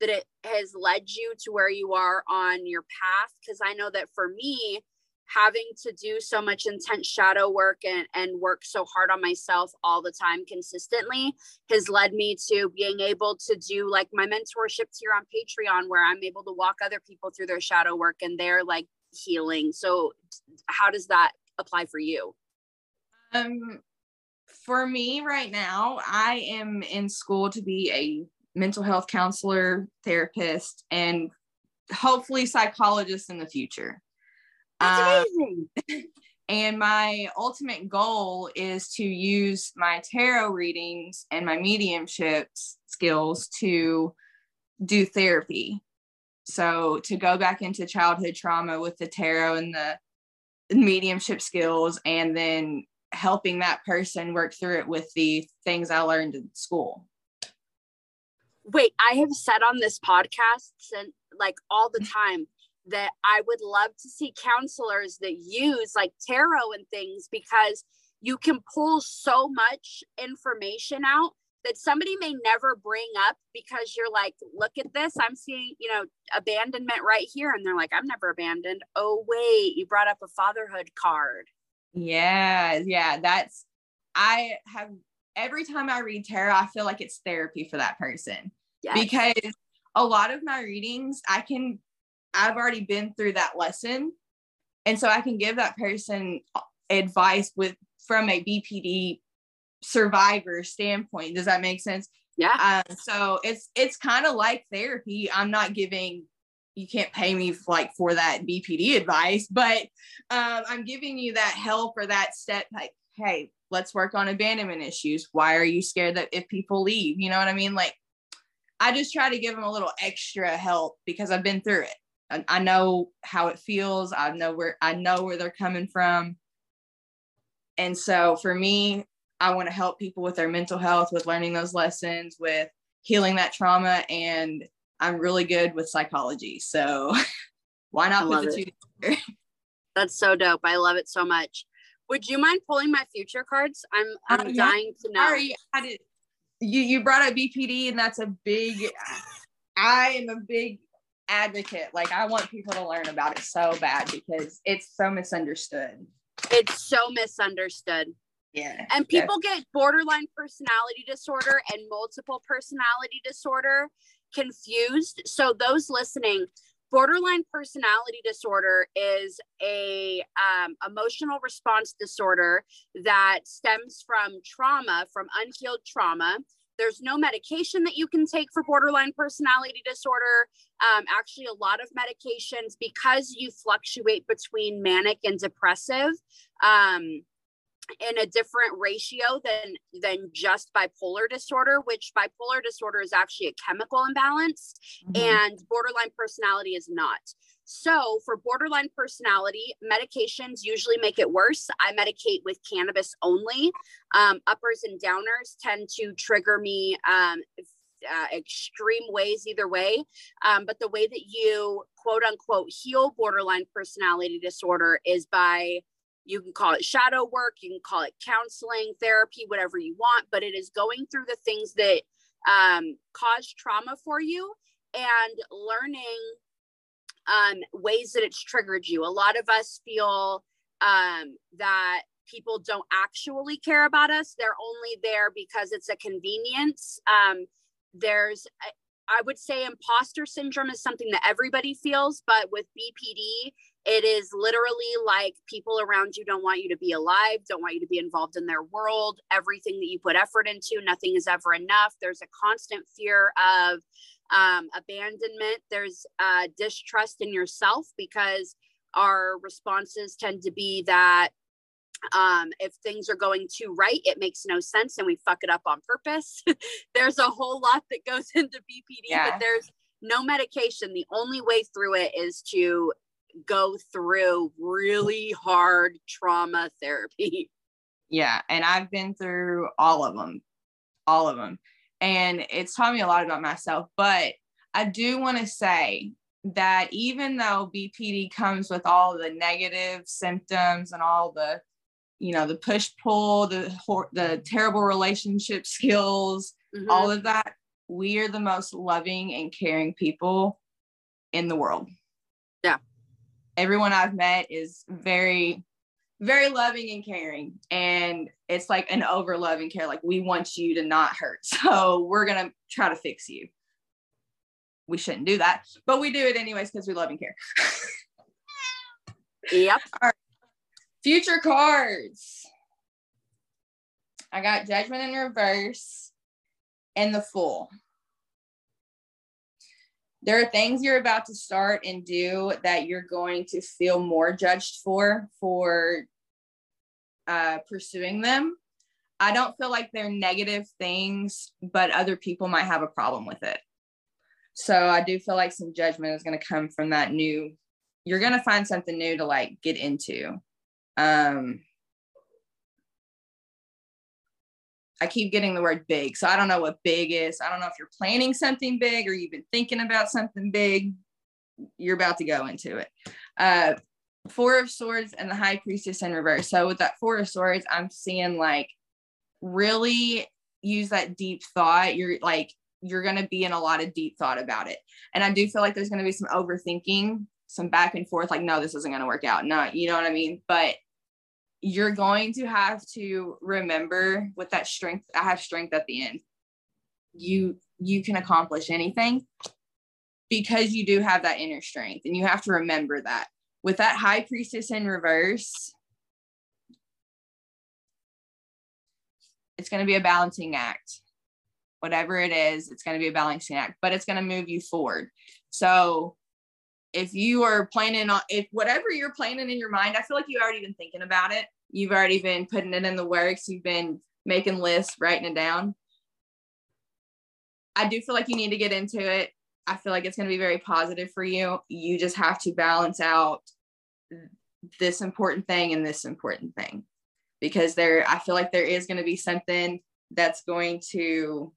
that it has led you to where you are on your path. Because i know that for me having to do so much intense shadow work and, and work so hard on myself all the time consistently has led me to being able to do like my mentorships here on patreon where i'm able to walk other people through their shadow work and they're like healing. So how does that apply for you? Um for me right now i am in school to be a mental health counselor, therapist, and hopefully psychologist in the future. That's Um, amazing. *laughs* and my ultimate goal is to use my tarot readings and my mediumship skills to do therapy. So to go back into childhood trauma with the tarot and the mediumship skills, and then helping that person work through it with the things I learned in school. Wait, I have said on this podcast and like all the time that I would love to see counselors that use like tarot and things because you can pull so much information out that somebody may never bring up because you're like, look at this. I'm seeing, you know, abandonment right here. And they're like, I'm never abandoned. Oh, wait, you brought up a fatherhood card. Yeah, yeah, that's I have every time I read tarot, I feel like it's therapy for that person. Yes. because a lot of my readings i can i've already been through that lesson. And so i can give that person advice with from a bpd survivor standpoint. Does that make sense? Yeah. um, so it's it's kind of like therapy. I'm not giving you can't pay me like for that bpd advice but um, i'm giving you that help or that step like hey let's work on abandonment issues. Why are you scared that if people leave? You know what i mean? Like I just try to give them a little extra help because I've been through it. I, I know how it feels. I know where I know where they're coming from. And so for me, I want to help people with their mental health, with learning those lessons, with healing that trauma. And I'm really good with psychology. So *laughs* why not put the it. two together? *laughs* That's so dope. I love it so much. Would you mind pulling my future cards? I'm I'm Uh, yeah. dying to know. Sorry, I did. You you brought up BPD, and that's a big. I am a big advocate. Like I want people to learn about it so bad because it's so misunderstood. It's so misunderstood. Yeah. And people get borderline personality disorder and multiple personality disorder confused. So those listening, borderline personality disorder is a um, emotional response disorder that stems from trauma, from unhealed trauma. There's no medication that you can take for borderline personality disorder. Um, actually, a lot of medications because you fluctuate between manic and depressive. Um, in a different ratio than than just bipolar disorder which bipolar disorder is actually a chemical imbalance Mhm. and borderline personality is not. So for borderline personality medications usually make it worse. I medicate with cannabis only. Um, uppers and downers tend to trigger me um, uh, extreme ways either way. Um, but the way that you quote unquote heal borderline personality disorder is by you can call it shadow work you can call it counseling therapy whatever you want but it is going through the things that um, cause trauma for you and learning um, ways that it's triggered you. A lot of us feel um, that people don't actually care about us. They're only there because it's a convenience. Um, there's I would say imposter syndrome is something that everybody feels, but with BPD, it is literally like people around you don't want you to be alive, don't want you to be involved in their world. Everything that you put effort into, nothing is ever enough. There's a constant fear of um, abandonment. There's uh, distrust in yourself because our responses tend to be that um, if things are going too right, it makes no sense and we fuck it up on purpose. *laughs* there's a whole lot that goes *laughs* into BPD, Yeah. but there's no medication. The only way through it is to go through really hard trauma therapy. *laughs* Yeah, and I've been through all of them, all of them, and it's taught me a lot about myself. But I do want to say that even though BPD comes with all the negative symptoms and all the, you know, the push pull, the the terrible relationship skills, Mhm. all of that, we are the most loving and caring people in the world. Yeah. Everyone I've met is very, very loving and caring. And it's like an over loving care. Like we want you to not hurt. *laughs* So we're going to try to fix you. We shouldn't do that, but we do it anyways because we love and care. *laughs* Yep. Future cards. I got Judgment in reverse and the Fool. There are things you're about to start and do that you're going to feel more judged for for uh, pursuing them. I don't feel like they're negative things but other people might have a problem with it. So i do feel like some judgment is going to come from that new you're going to find something new to like get into. Um I keep getting the word big. So I don't know what big is. I don't know if you're planning something big or you've been thinking about something big. You're about to go into it. Uh, Four of Swords and the High Priestess in reverse. So with that Four of Swords, I'm seeing like really use that deep thought. You're like, you're going to be in a lot of deep thought about it. And I do feel like there's going to be some overthinking, some back and forth, like, no, this isn't going to work out. No, you know what I mean? But you're going to have to remember with that strength i have strength at the end. You you can accomplish anything because you do have that inner strength and you have to remember that. With that high priestess in reverse it's going to be a balancing act. Whatever it is it's going to be a balancing act but it's going to move you forward. So if you are planning on if whatever you're planning in your mind, I feel like you've already been thinking about it. You've already been putting it in the works. You've been making lists, writing it down. I do feel like you need to get into it. I feel like it's going to be very positive for you. You just have to balance out this important thing and this important thing because there I feel like there is going to be something that's going to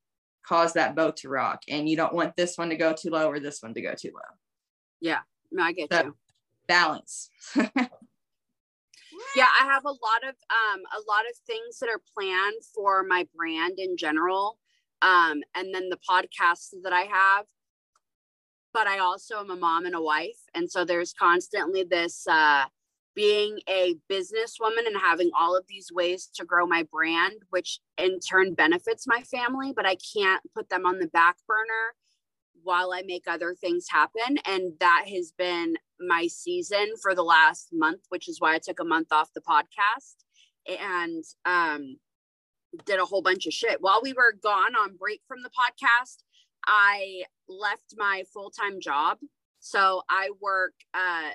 cause that boat to rock and you don't want this one to go too low or this one to go too low. Yeah, no, I get so, you. Balance. *laughs* yeah, I have a lot of um a lot of things that are planned for my brand in general. Um, and then the podcasts that I have. But I also am a mom and a wife. And so there's constantly this uh being a businesswoman and having all of these ways to grow my brand, which in turn benefits my family, but I can't put them on the back burner while I make other things happen. And that has been my season for the last month, which is why I took a month off the podcast and um, did a whole bunch of shit. While we were gone on break from the podcast, I left my full time job. So I work, uh,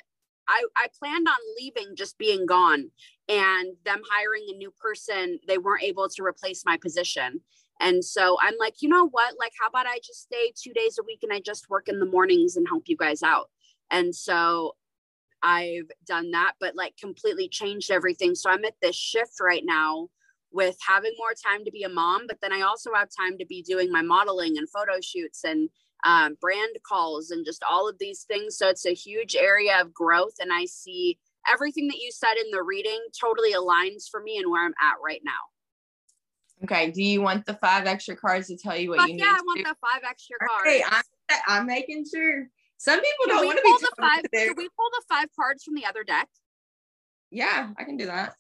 I, I planned on leaving, just being gone, and them hiring a new person. They weren't able to replace my position. And so I'm like, you know what? Like, how about I just stay two days a week and I just work in the mornings and help you guys out? And so I've done that, but like completely changed everything. So I'm at this shift right now with having more time to be a mom, but then I also have time to be doing my modeling and photo shoots and um, brand calls and just all of these things. So it's a huge area of growth. And I see everything that you said in the reading totally aligns for me and where I'm at right now. Okay. Do you want the five extra cards to tell you what uh, you yeah, need? Yeah, I want the five extra cards. Okay, I'm, I'm making sure. Some people can don't want to be the five. Can we pull the five cards from the other deck? Yeah, I can do that.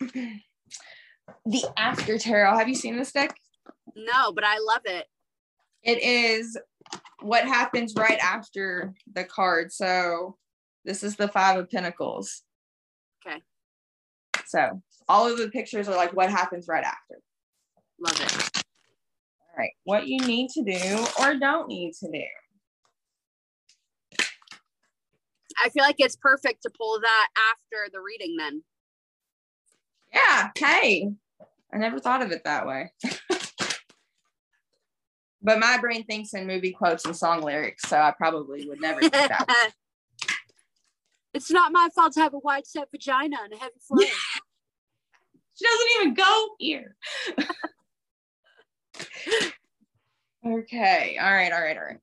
*clears throat* the After Tarot. Have you seen this deck? No, but I love it. It is what happens right after the card. So this is the Five of Pentacles. Okay. So all of the pictures are like what happens right after. Love it. All right, what you need to do or don't need to do. I feel like it's perfect to pull that after the reading then. Yeah, hey, I never thought of it that way. *laughs* but my brain thinks in movie quotes and song lyrics, so I probably would never do that. *laughs* it's not my fault to have a wide set vagina and a heavy *laughs* flame. She doesn't even go here. okay. All right. All right. All right.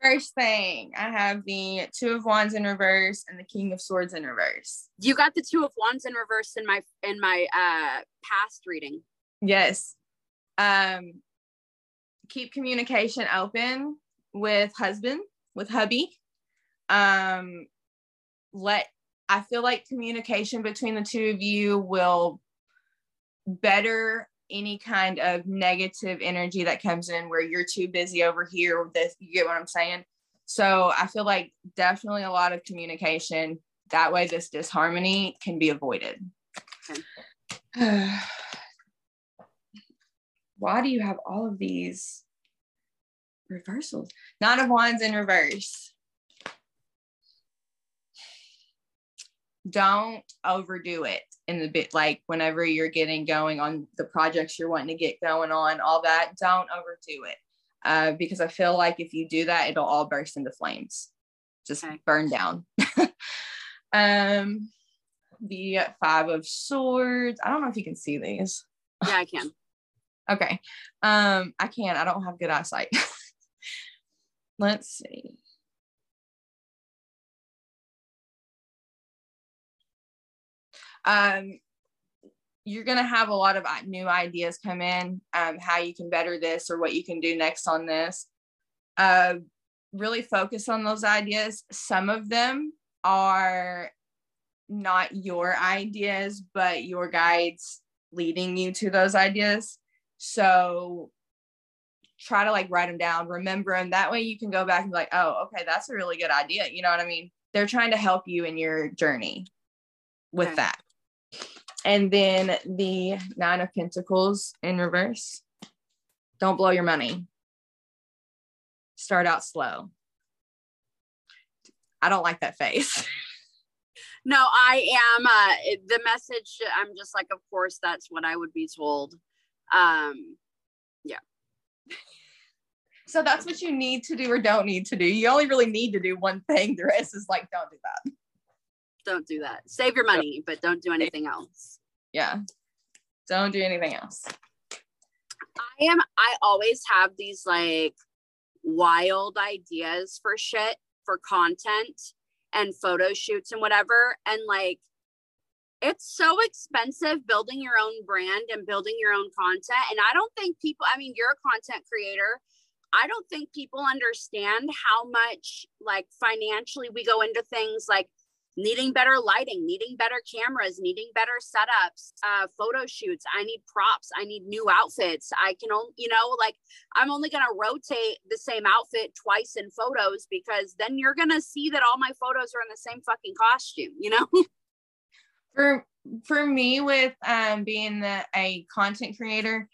First thing, I have the Two of Wands in reverse and the King of Swords in reverse. You got the Two of Wands in reverse in my in my uh past reading. Yes. Um keep communication open with husband, with hubby. Um, let I feel like communication between the two of you will better any kind of negative energy that comes in where you're too busy over here with this. You get what I'm saying? So I feel like definitely a lot of communication that way this disharmony can be avoided okay. *sighs* *sighs* *sighs* why do you have all of these reversals? Nine of wands in reverse. Don't overdo it in the bit like whenever you're getting going on the projects you're wanting to get going on all that don't overdo it. Uh, because i feel like if you do that it'll all burst into flames. Just okay. burn down. *laughs* Um the five of swords. I don't know if you can see these. Yeah i can okay. Um i can't i don't have good eyesight. *laughs* Let's see. Um, you're going to have a lot of new ideas come in um, how you can better this or what you can do next on this. Uh, really focus on those ideas. Some of them are not your ideas but your guides leading you to those ideas so try to like write them down remember them that way you can go back and be like oh okay that's a really good idea you know what i mean they're trying to help you in your journey with okay. that and then the Nine of Pentacles in reverse. Don't blow your money. Start out slow. I don't like that face. *laughs* No, I am. Uh, the message, I'm just like, of course, that's what I would be told. Um, yeah. So that's what you need to do or don't need to do. You only really need to do one thing. The rest is like, don't do that don't do that. Save your money, but don't do anything else. Yeah. Don't do anything else. I am I always have these like wild ideas for shit for content and photo shoots and whatever and like it's so expensive building your own brand and building your own content and I don't think people I mean you're a content creator I don't think people understand how much like financially we go into things like needing better lighting, needing better cameras, needing better setups, uh, photo shoots. I need props. I need new outfits. I can only, you know, like I'm only going to rotate the same outfit twice in photos because then you're going to see that all my photos are in the same fucking costume, you know? *laughs* for, for me with um, being the, a content creator,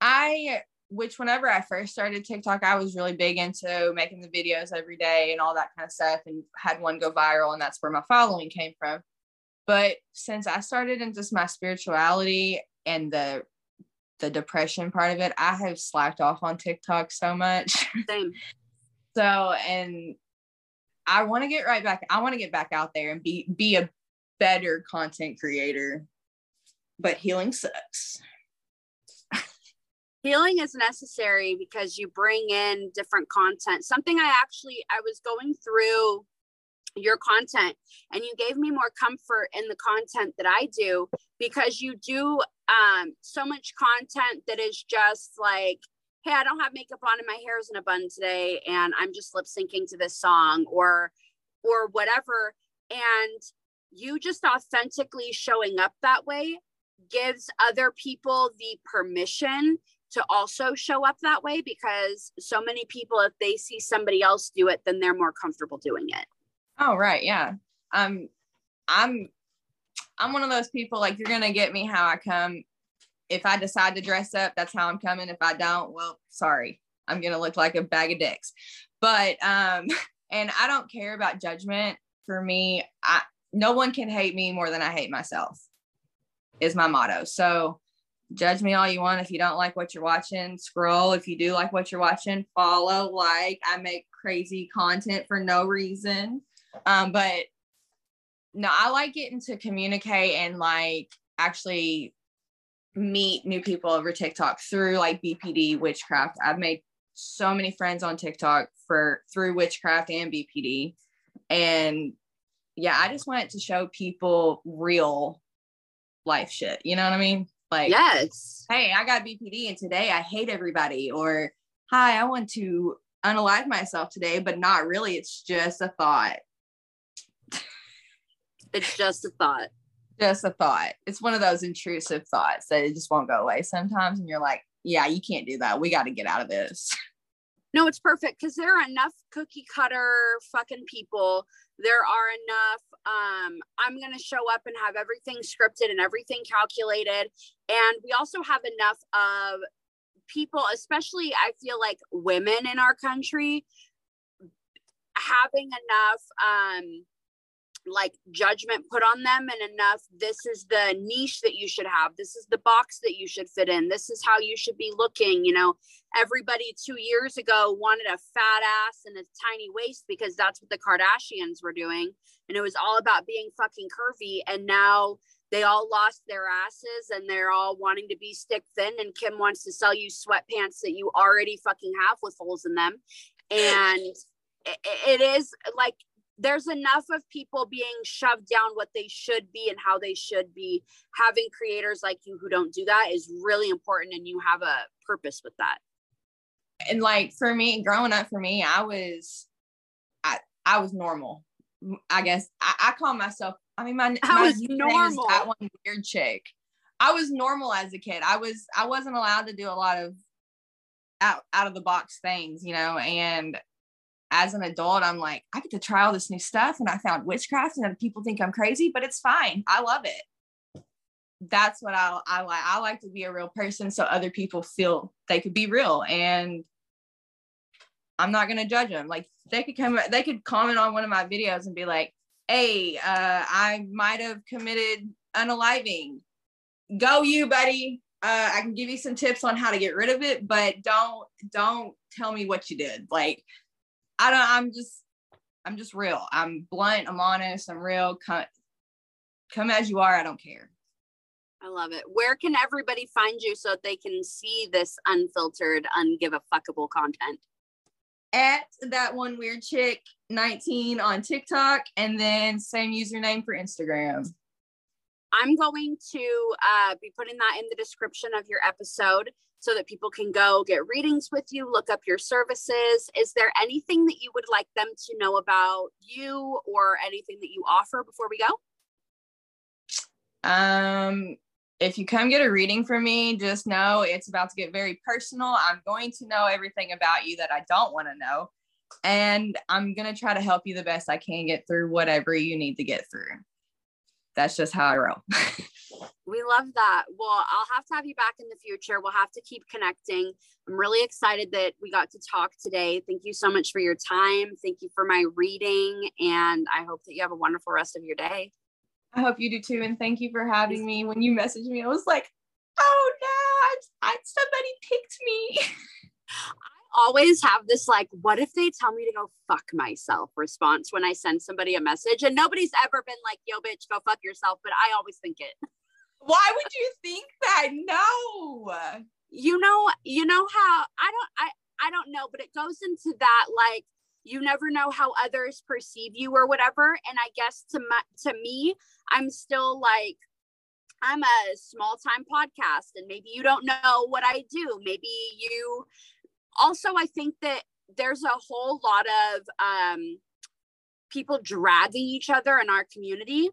I which whenever I first started TikTok, I was really big into making the videos every day and all that kind of stuff and had one go viral and that's where my following came from. But since I started into my spirituality and the the depression part of it, I have slacked off on TikTok so much. *laughs* Same. so and I want to get right back. I want to get back out there and be be a better content creator. But healing sucks *laughs* healing is necessary because you bring in different content something i actually i was going through your content and you gave me more comfort in the content that i do because you do um, so much content that is just like hey i don't have makeup on and my hair is in a bun today and i'm just lip syncing to this song or or whatever and you just authentically showing up that way gives other people the permission to also show up that way because so many people if they see somebody else do it then they're more comfortable doing it. Oh right. Yeah. Um i'm i'm one of those people like you're gonna get me how i come. If i decide to dress up that's how i'm coming. If i don't well sorry. I'm gonna look like a bag of dicks. But um *laughs* and i don't care about judgment. For me i no one can hate me more than i hate myself is my motto so judge me all you want. If you don't like what you're watching, scroll. If you do like what you're watching, follow, like. I make crazy content for no reason. Um, but no, I like getting to communicate and like actually meet new people over TikTok through like BPD witchcraft. I've made so many friends on TikTok for through witchcraft and BPD. And yeah, I just wanted to show people real life shit. You know what I mean? Like, yes. Hey, I got BPD and today I hate everybody. Or, hi, I want to unalive myself today, but not really. It's just a thought. it's just a thought. Just a thought. It's one of those intrusive thoughts that it just won't go away sometimes. And you're like, yeah, you can't do that. We got to get out of this. *laughs* No, it's perfect because there are enough cookie cutter fucking people. There are enough. Um, I'm gonna show up and have everything scripted and everything calculated, and we also have enough of people, especially I feel like women in our country, having enough um like judgment put on them and enough this is the niche that you should have. This is the box that you should fit in. This is how you should be looking. You know everybody 2 years ago wanted a fat ass and a tiny waist because that's what the kardashians were doing and it was all about being fucking curvy and now they all lost their asses and they're all wanting to be stick thin and kim wants to sell you sweatpants that you already fucking have with holes in them. And it is like there's enough of people being shoved down what they should be and how they should be. Having creators like you who don't do that is really important and you have a purpose with that. And like for me growing up for me i was i i was normal. I guess i, I call myself i mean my, I my was normal that one weird chick. I was normal as a kid. I was i wasn't allowed to do a lot of out out of the box things you know and as an adult, I'm like, I get to try all this new stuff. And I found witchcraft, and people think I'm crazy, but it's fine. I love it. That's what I, I like. I like to be a real person so other people feel they could be real. And I'm not going to judge them. Like they could come, they could comment on one of my videos and be like, hey, uh, I might have committed unaliving. Go you, buddy. Uh, I can give you some tips on how to get rid of it, but don't don't tell me what you did. Like I don't, I'm just, I'm just real. I'm blunt. I'm honest. I'm real. Come, come as you are. I don't care. I love it. Where can everybody find you so that they can see this unfiltered, ungive a fuckable content? At that one weird chick 19 on TikTok and then same username for Instagram. I'm going to uh, be putting that in the description of your episode so that people can go get readings with you, look up your services. Is there anything that you would like them to know about you or anything that you offer before we go? Um, if you come get a reading from me, just know it's about to get very personal. I'm going to know everything about you that I don't want to know. And I'm going to try to help you the best I can get through whatever you need to get through. That's just how I roll. *laughs* We love that. Well, I'll have to have you back in the future. We'll have to keep connecting. I'm really excited that we got to talk today. Thank you so much for your time. Thank you for my reading. And I hope that you have a wonderful rest of your day. I hope you do too. And thank you for having me. When you messaged me, I was like, oh no, I, somebody picked me. *laughs* Always have this like, what if they tell me to go fuck myself response when I send somebody a message? And nobody's ever been like, yo, bitch, go fuck yourself. But I always think it. Why would you think that? No. You know, you know how I don't I I don't know, but it goes into that like you never know how others perceive you or whatever and I guess to my, to me, I'm still like I'm a small time podcast and maybe you don't know what I do. Maybe you also I think that there's a whole lot of um people dragging each other in our community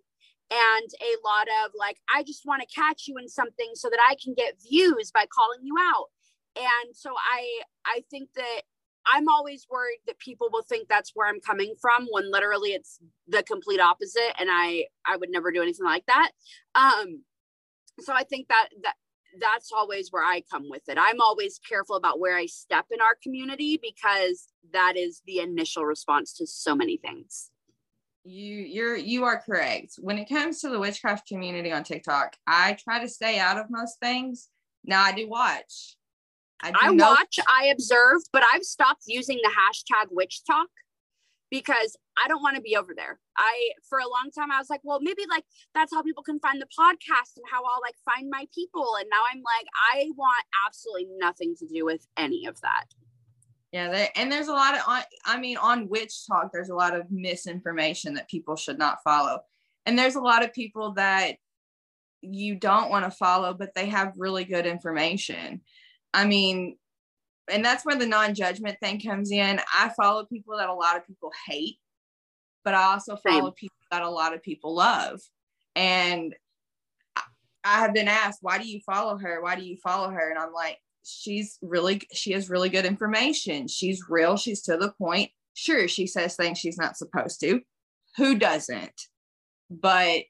and a lot of like i just want to catch you in something so that i can get views by calling you out. And so i i think that i'm always worried that people will think that's where i'm coming from when literally it's the complete opposite and i i would never do anything like that. Um so i think that that that's always where I come with it. I'm always careful about where I step in our community because that is the initial response to so many things. You you're you are correct. When it comes to the witchcraft community on tiktok i try to stay out of most things. Now i do watch. I, do I know- watch i observe, but i've stopped using the hashtag WitchTok because i don't want to be over there i for a long time i was like well maybe like that's how people can find the podcast and how i'll like find my people and now i'm like i want absolutely nothing to do with any of that yeah, they, and there's a lot of I mean on WitchTok there's a lot of misinformation that people should not follow. And there's a lot of people that you don't want to follow but they have really good information. I mean, and that's where the non-judgment thing comes in. I follow people that a lot of people hate, but I also follow Same. people that a lot of people love. And I have been asked, why do you follow her? Why do you follow her? And I'm like, she's really she has really good information. She's real, she's to the point. Sure, she says things she's not supposed to. Who doesn't? But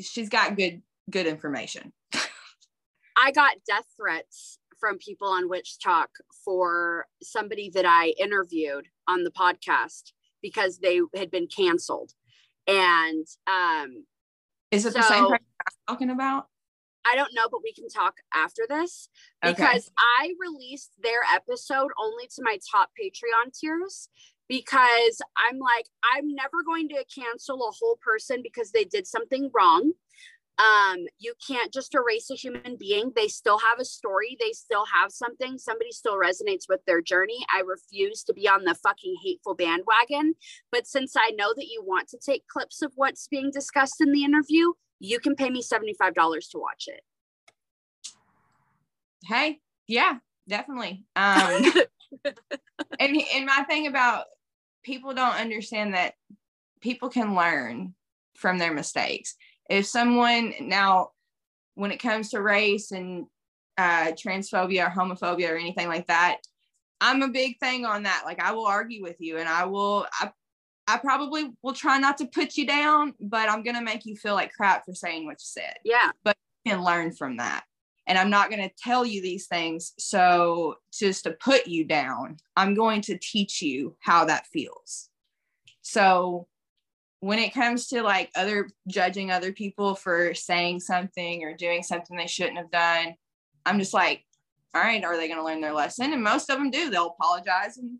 she's got good good information. *laughs* I got death threats from people on WitchTok for somebody that I interviewed on the podcast because they had been canceled. And um is it so, the same person I'm talking about? I don't know, but we can talk after this because okay. I released their episode only to my top Patreon tiers because I'm like, I'm never going to cancel a whole person because they did something wrong. Um, you can't just erase a human being. They still have a story. They still have something. Somebody still resonates with their journey. I refuse to be on the fucking hateful bandwagon. But since I know that you want to take clips of what's being discussed in the interview, you can pay me $75 to watch it. Hey, yeah, definitely. Um, *laughs* and, and my thing about people don't understand that people can learn from their mistakes. If someone now, when it comes to race and uh, transphobia or homophobia or anything like that, I'm a big thing on that. Like I will argue with you and I will, I, I probably will try not to put you down, but I'm going to make you feel like crap for saying what you said. Yeah. But you can learn from that. And I'm not going to tell you these things. So just to put you down, I'm going to teach you how that feels. So when it comes to like other judging other people for saying something or doing something they shouldn't have done, I'm just like, all right, are they going to learn their lesson? And most of them do. They'll apologize and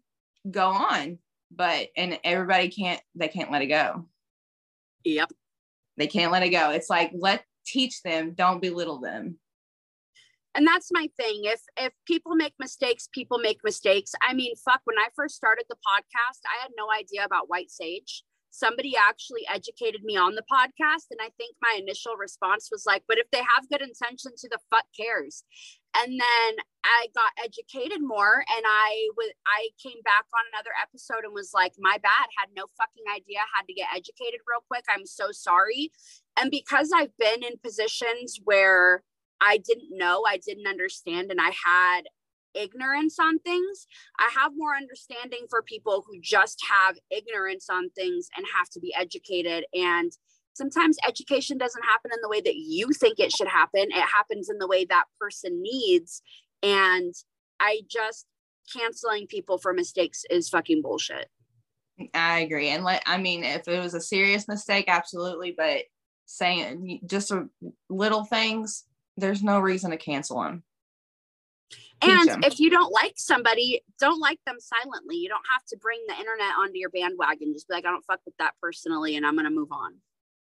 go on but and everybody can't they can't let it go. Yep. They can't let it go. It's like let teach them don't belittle them. And that's my thing. If if people make mistakes people make mistakes. I mean fuck when i first started the podcast i had no idea about white sage somebody actually educated me on the podcast and i think my initial response was like but if they have good intentions who the fuck cares? And then i got educated more and i was i came back on another episode and was like my bad had no fucking idea had to get educated real quick i'm so sorry. And because i've been in positions where i didn't know i didn't understand and i had ignorance on things. I have more understanding for people who just have ignorance on things and have to be educated. And sometimes education doesn't happen in the way that you think it should happen, it happens in the way that person needs. And I just canceling people for mistakes is fucking bullshit. I agree. And let, I mean, if it was a serious mistake, absolutely. But saying just little things, there's no reason to cancel them. And if you don't like somebody, don't like them silently. You don't have to bring the internet onto your bandwagon. Just be like, I don't fuck with that personally, and I'm gonna move on.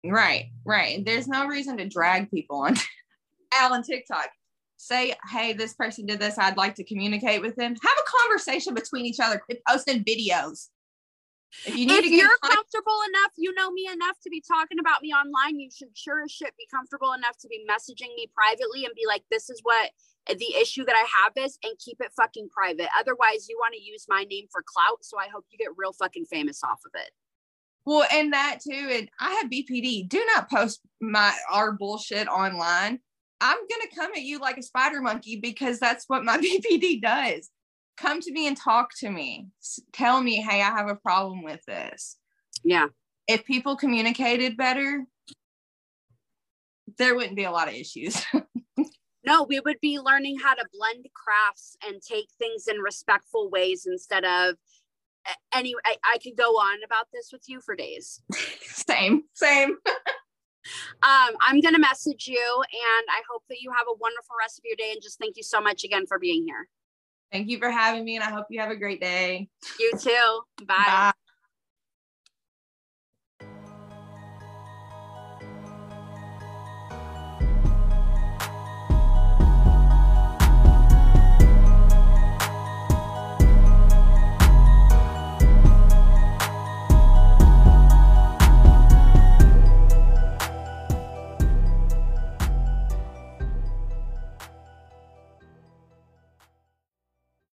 Right, right. There's no reason to drag people on *laughs* Alan TikTok. Say, hey, this person did this. I'd like to communicate with them. Have a conversation between each other. Quit posting videos. If, you if you're comfortable enough, you know me enough to be talking about me online, you should sure as shit be comfortable enough to be messaging me privately and be like, this is what the issue that I have is and keep it fucking private. Otherwise, you want to use my name for clout. So I hope you get real fucking famous off of it. Well, and that too, and I have BPD. Do not post my our bullshit online. I'm gonna come at you like a spider monkey because that's what my *laughs* BPD does. Come to me and talk to me. Tell me, hey, I have a problem with this. Yeah. If people communicated better, there wouldn't be a lot of issues. *laughs* no we would be learning how to blend crafts and take things in respectful ways instead of anyway I, I could go on about this with you for days. *laughs* Same same. *laughs* Um, i'm going to message you and i hope that you have a wonderful rest of your day and just thank you so much again for being here. Thank you for having me and i hope you have a great day. You too. Bye, bye.